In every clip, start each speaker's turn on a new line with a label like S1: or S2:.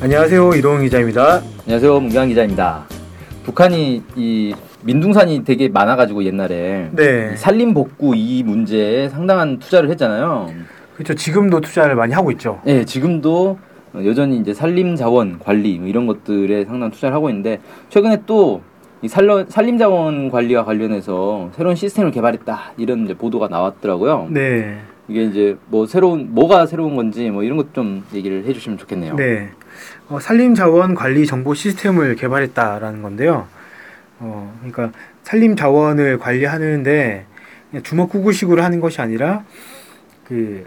S1: 안녕하세요. 이동훈 기자입니다.
S2: 안녕하세요. 문경환 기자입니다. 북한이 이 민둥산이 되게 많아가지고 옛날에
S1: 네.
S2: 산림 복구 이 문제에 상당한 투자를 했잖아요.
S1: 그렇죠. 지금도 투자를 많이 하고 있죠.
S2: 네, 지금도 여전히 이제 산림 자원 관리 뭐 이런 것들에 상당한 투자를 하고 있는데 최근에 또이 산림 자원 관리와 관련해서 새로운 시스템을 개발했다 이런 보도가 나왔더라고요.
S1: 네.
S2: 이게 이제 뭐 새로운 뭐가 새로운 건지 뭐 이런 것 좀 얘기를 해주시면 좋겠네요.
S1: 네. 어, 산림 자원 관리 정보 시스템을 개발했다라는 건데요. 어, 그러니까 산림 자원을 관리하는데 주먹구구식으로 하는 것이 아니라 그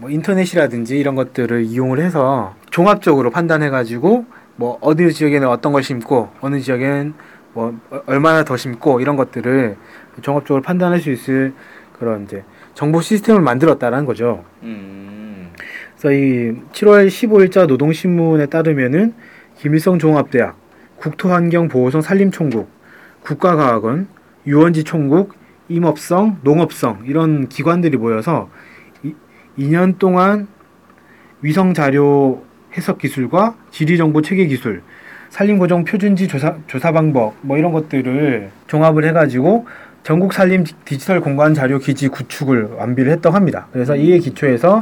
S1: 뭐 인터넷이라든지 이런 것들을 이용을 해서 종합적으로 판단해가지고 뭐 어느 지역에는 어떤 걸 심고 어느 지역에는 뭐 얼마나 더 심고 이런 것들을 종합적으로 판단할 수 있을 그런 이제 정보 시스템을 만들었다라는 거죠.
S2: 음.
S1: 그래서 이 7월 15일자 노동신문에 따르면은 김일성 종합대학, 국토환경보호성 산림총국, 국가과학원, 유원지 총국, 임업성, 농업성 이런 기관들이 모여서 이, 2년 동안 위성 자료 해석 기술과 지리 정보 체계 기술, 산림 고정 표준지 조사 조사 방법 뭐 이런 것들을 종합을 해가지고 전국 산림 디지털 공간 자료 기지 구축을 완비를 했다고 합니다. 그래서 이에 기초해서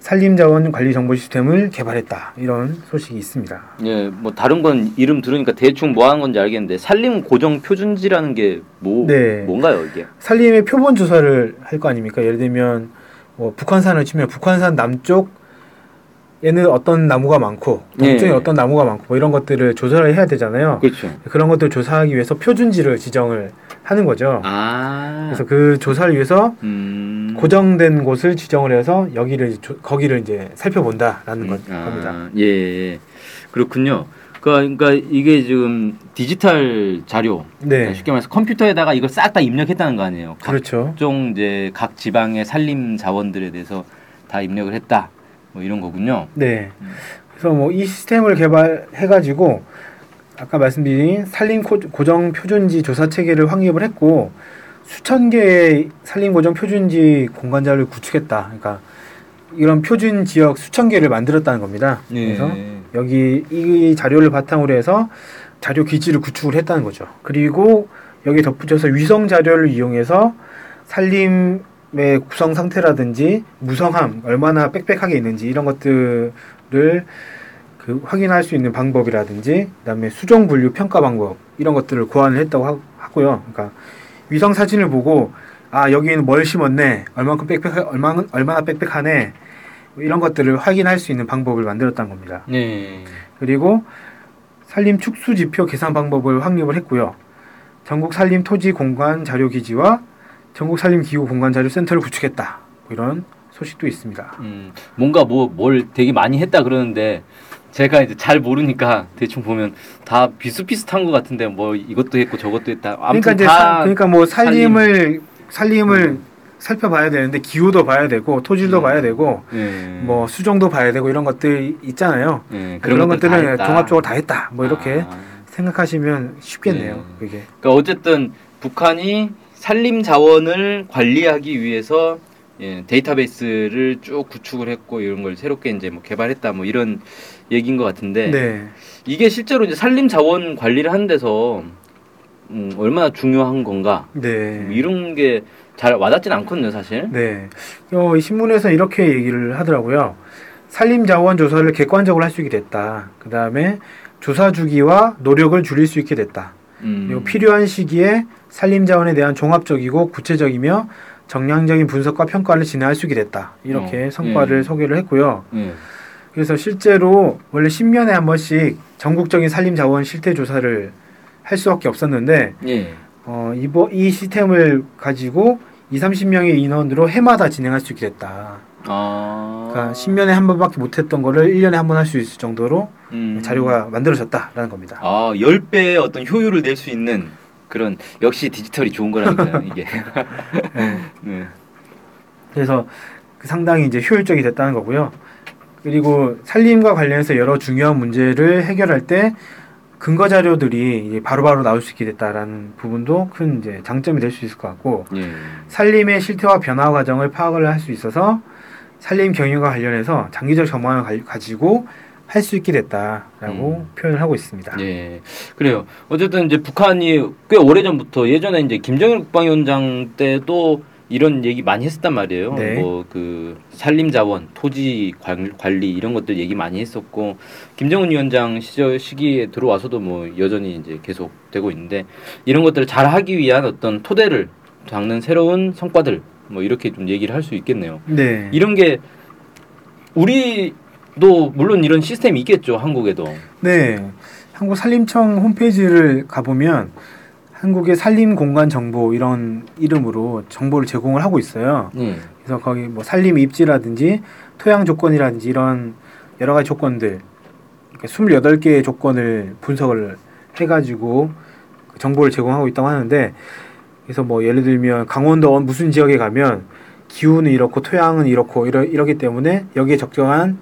S1: 산림자원 관리 정보 시스템을 개발했다 이런 소식이 있습니다.
S2: 예, 뭐 다른 건 이름 들으니까 대충 뭐 하는 건지 알겠는데 산림 고정 표준지라는 게뭐
S1: 네.
S2: 뭔가요 이게?
S1: 산림의 표본 조사를 할 거 아닙니까? 예를 들면 뭐 북한산을 치면 북한산 남쪽 에는 어떤 나무가 많고 동쪽에
S2: 예.
S1: 어떤 나무가 많고 뭐 이런 것들을 조사를 해야 되잖아요.
S2: 그렇죠.
S1: 그런 것들 을 조사하기 위해서 표준지를 지정을 하는 거죠.
S2: 아,
S1: 그래서 그 조사를 위해서
S2: 음.
S1: 고정된 곳을 지정을 해서 여기를 조, 거기를 이제 살펴본다라는 것,
S2: 아,
S1: 겁니다.
S2: 예, 예, 그렇군요. 그러니까 이게 지금 디지털 자료,
S1: 네,
S2: 쉽게 말해서 컴퓨터에다가 이걸 싹 다 입력했다는 거 아니에요?
S1: 그렇죠.
S2: 각종 이제 각 지방의 산림 자원들에 대해서 다 입력을 했다. 뭐 이런 거군요.
S1: 네. 그래서 뭐 이 시스템을 개발해가지고 아까 말씀드린 산림 고, 고정 표준지 조사 체계를 확립을 했고 수천 개의 산림 고정 표준지 공간자를 구축했다. 그러니까 이런 표준 지역 수천 개를 만들었다는 겁니다. 그래서 여기 이 자료를 바탕으로 해서 자료 기지를 구축을 했다는 거죠. 그리고 여기 덧붙여서 위성 자료를 이용해서 산림 의 구성 상태라든지 무성함 얼마나 빽빽하게 있는지 이런 것들을 그 확인할 수 있는 방법이라든지 그다음에 수정 분류 평가 방법 이런 것들을 고안을 했다고 하, 하고요. 그러니까 위성 사진을 보고 아 여기는 뭘 심었네 얼만큼 빽빽 얼마 얼마나 빽빽하네 뭐 이런 것들을 확인할 수 있는 방법을 만들었다는 겁니다.
S2: 네.
S1: 그리고 산림 축수 지표 계산 방법을 확립을 했고요. 전국 산림 토지 공간 자료 기지와 전국 산림 기후 공간 자료 센터를 구축했다. 뭐 이런 소식도 있습니다.
S2: 음, 뭔가 뭐 뭘 되게 많이 했다 그러는데 제가 이제 잘 모르니까 대충 보면 다 비슷비슷한 것 같은데 뭐 이것도 했고 저것도 했다.
S1: 그러니까 이제
S2: 다
S1: 사, 그러니까 뭐 산림을 산림을
S2: 음.
S1: 살펴봐야 되는데 기후도 봐야 되고 토질도
S2: 음.
S1: 봐야 되고
S2: 예.
S1: 뭐 수정도 봐야 되고 이런 것들 있잖아요.
S2: 예,
S1: 그런,
S2: 것들 다
S1: 것들은. 종합적으로 다 했다. 뭐 이렇게
S2: 아.
S1: 생각하시면 쉽겠네요.
S2: 네.
S1: 그게.
S2: 그러니까 어쨌든 북한이 산림 자원을 관리하기 위해서 예, 데이터베이스를 쭉 구축을 했고 이런 걸 새롭게 이제 뭐 개발했다 뭐 이런 얘기인 것 같은데
S1: 네.
S2: 이게 실제로 이제 산림 자원 관리를 하는 데서 음, 얼마나 중요한 건가
S1: 네.
S2: 뭐 이런 게 잘 와닿진 않거든요 사실.
S1: 네. 어, 이 신문에서 이렇게 얘기를 하더라고요. 산림 자원 조사를 객관적으로 할 수 있게 됐다. 그 다음에 조사 주기와 노력을 줄일 수 있게 됐다.
S2: 음.
S1: 그리고 필요한 시기에 산림 자원에 대한 종합적이고 구체적이며 정량적인 분석과 평가를 진행할 수 있게 됐다. 이렇게
S2: 어,
S1: 성과를
S2: 예.
S1: 소개를 했고요.
S2: 예.
S1: 그래서 실제로 원래 10년에 한 번씩 전국적인 산림 자원 실태 조사를 할 수밖에 없었는데
S2: 예.
S1: 어, 이번 이 시스템을 가지고 2, 30명의 인원으로 해마다 진행할 수 있게 됐다.
S2: 아.
S1: 그러니까 10년에 한 번밖에 못 했던 거를 1년에 한 번 할 수 있을 정도로
S2: 음.
S1: 자료가 만들어졌다라는 겁니다.
S2: 아, 10배의 어떤 효율을 낼 수 있는 그런 역시 디지털이 좋은 거라니까요, 이게.
S1: 네.
S2: 네.
S1: 그래서 그 상당히 이제 효율적이 됐다는 거고요. 그리고 산림과 관련해서 여러 중요한 문제를 해결할 때 근거 자료들이 바로바로 나올 수 있게 됐다라는 부분도 큰 이제 장점이 될 수 있을 것 같고
S2: 예.
S1: 산림의 실태와 변화 과정을 파악을 할 수 있어서 산림 경영과 관련해서 장기적 전망을 가- 가지고 할 수 있게 됐다라고 표현을 하고 있습니다.
S2: 예, 그래요. 어쨌든 이제 북한이 꽤 오래 전부터 예전에 이제 김정일 국방위원장 때도 이런 얘기 많이 했었단 말이에요.
S1: 네.
S2: 뭐그 산림 자원, 토지 관- 관리 이런 것들 얘기 많이 했었고 김정은 위원장 시절 시기에 들어와서도 뭐 여전히 이제 계속 되고 있는데 이런 것들을 잘 하기 위한 어떤 토대를 닦는 새로운 성과들 뭐 이렇게 좀 얘기를 할 수 있겠네요.
S1: 네.
S2: 이런 게 우리 도 물론 이런 시스템이 있겠죠 한국에도.
S1: 네. 한국 산림청 홈페이지를 가보면 한국의 산림 공간 정보 이런 이름으로 정보를 제공을 하고 있어요.
S2: 예.
S1: 그래서 거기 뭐 산림 입지라든지 토양 조건이라든지 이런 여러 가지 조건들 그러니까 28개의 조건을 분석을 해가지고 그 정보를 제공하고 있다고 하는데 그래서 뭐 예를 들면 강원도 어느 무슨 지역에 가면 기후는 이렇고 토양은 이렇고 이러, 이러기 때문에 여기에 적정한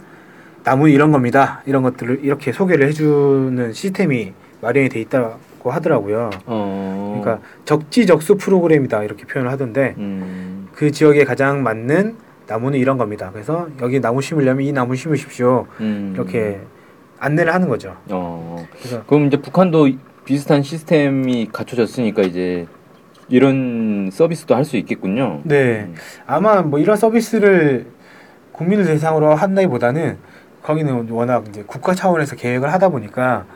S1: 나무는 이런 겁니다. 이런 것들을 이렇게 소개를 해주는 시스템이 마련이 돼 있다고 하더라고요.
S2: 어.
S1: 그러니까 적지적수 프로그램이다 이렇게 표현을 하던데
S2: 음.
S1: 그 지역에 가장 맞는 나무는 이런 겁니다. 그래서 여기 나무 심으려면 이 나무 심으십시오.
S2: 음.
S1: 이렇게 안내를 하는 거죠.
S2: 어.
S1: 그래서
S2: 그럼 이제 북한도 비슷한 시스템이 갖춰졌으니까 이제 이런 서비스도 할 수 있겠군요.
S1: 네
S2: 음.
S1: 아마 뭐 이런 서비스를 국민을 대상으로 한다기보다는 거기는 워낙 이제 국가 차원에서 계획을 하다 보니까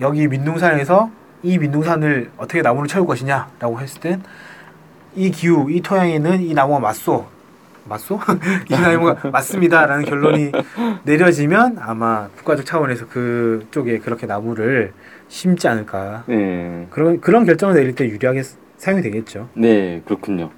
S1: 여기 민둥산에서 이 민둥산을 어떻게 나무를 채울 것이냐라고 했을 땐 이 기후, 이 토양에는 이 나무가 맞소. 맞소? 이 나무가 맞습니다라는 결론이 내려지면 아마 국가적 차원에서 그쪽에 그렇게 나무를 심지 않을까.
S2: 네.
S1: 그런 그런 결정을 내릴 때 유리하게 사용이 되겠죠.
S2: 네, 그렇군요.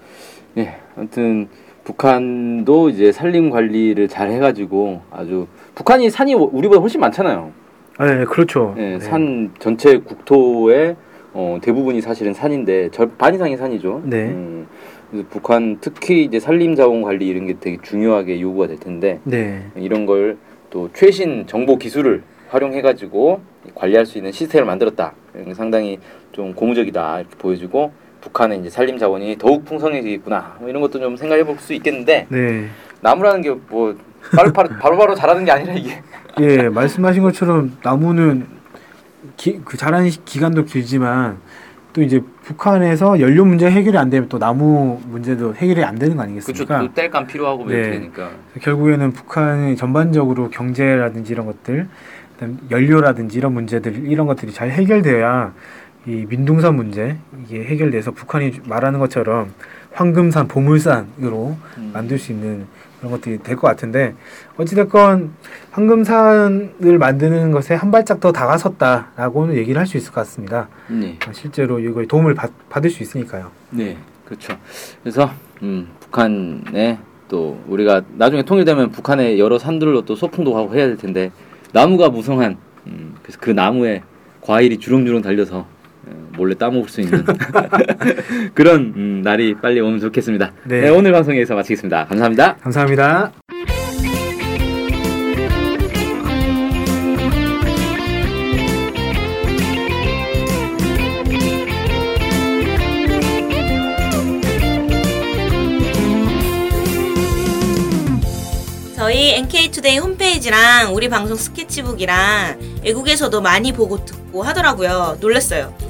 S2: 네, 아무튼 북한도 이제 산림 관리를 잘 해가지고 아주 북한이 산이 우리보다 훨씬 많잖아요.
S1: 네, 그렇죠.
S2: 네,
S1: 네.
S2: 산 전체 국토의 어, 대부분이 사실은 산인데 절반 이상이 산이죠.
S1: 네.
S2: 음, 그래서 북한 특히 이제 산림 자원 관리 이런 게 되게 중요하게 요구가 될 텐데
S1: 네.
S2: 이런 걸 또 최신 정보 기술을 활용해가지고 관리할 수 있는 시스템을 만들었다. 상당히 좀 고무적이다 이렇게 보여주고 북한의 이제 산림 자원이 더욱 풍성해지겠구나. 뭐 이런 것도 좀 생각해 볼 수 있겠는데
S1: 네.
S2: 나무라는 게 뭐 바로바로 바로바로 자라는 게 아니라 이게
S1: 예, 말씀하신 것처럼 나무는 기, 그 자라는 시- 기간도 길지만 또 이제 북한에서 연료 문제 해결이 안 되면 또 나무 문제도 해결이 안 되는 거 아니겠습니까?
S2: 또 뗄감 필요하고 뭐 이렇게
S1: 네.
S2: 되니까
S1: 결국에는 북한이 전반적으로 경제라든지 이런 것들, 그다음 연료라든지 이런 문제들 이런 것들이 잘 해결돼야 이 민둥산 문제 이게 해결돼서 북한이 말하는 것처럼 황금산, 보물산으로
S2: 음.
S1: 만들 수 있는 그런 것들이 될 것 같은데 어찌됐건 황금산을 만드는 것에 한 발짝 더 다가섰다라고는 얘기를 할 수 있을 것 같습니다.
S2: 네.
S1: 실제로 이거에 도움을 받, 받을 수 있으니까요.
S2: 네, 그렇죠. 그래서 음, 북한에 또 우리가 나중에 통일되면 북한의 여러 산들로 또 소풍도 가고 해야 될 텐데 나무가 무성한 음, 그래서 그 나무에 과일이 주렁주렁 달려서 어, 몰래 따먹을 수 있는 그런 음, 날이 빨리 오면 좋겠습니다.
S1: 네.
S2: 네, 오늘 방송 여기서 마치겠습니다. 감사합니다.
S1: 감사합니다.
S3: 저희 NK투데이 홈페이지랑 우리 방송 스케치북이랑 외국에서도 많이 보고 듣고 하더라고요. 놀랐어요.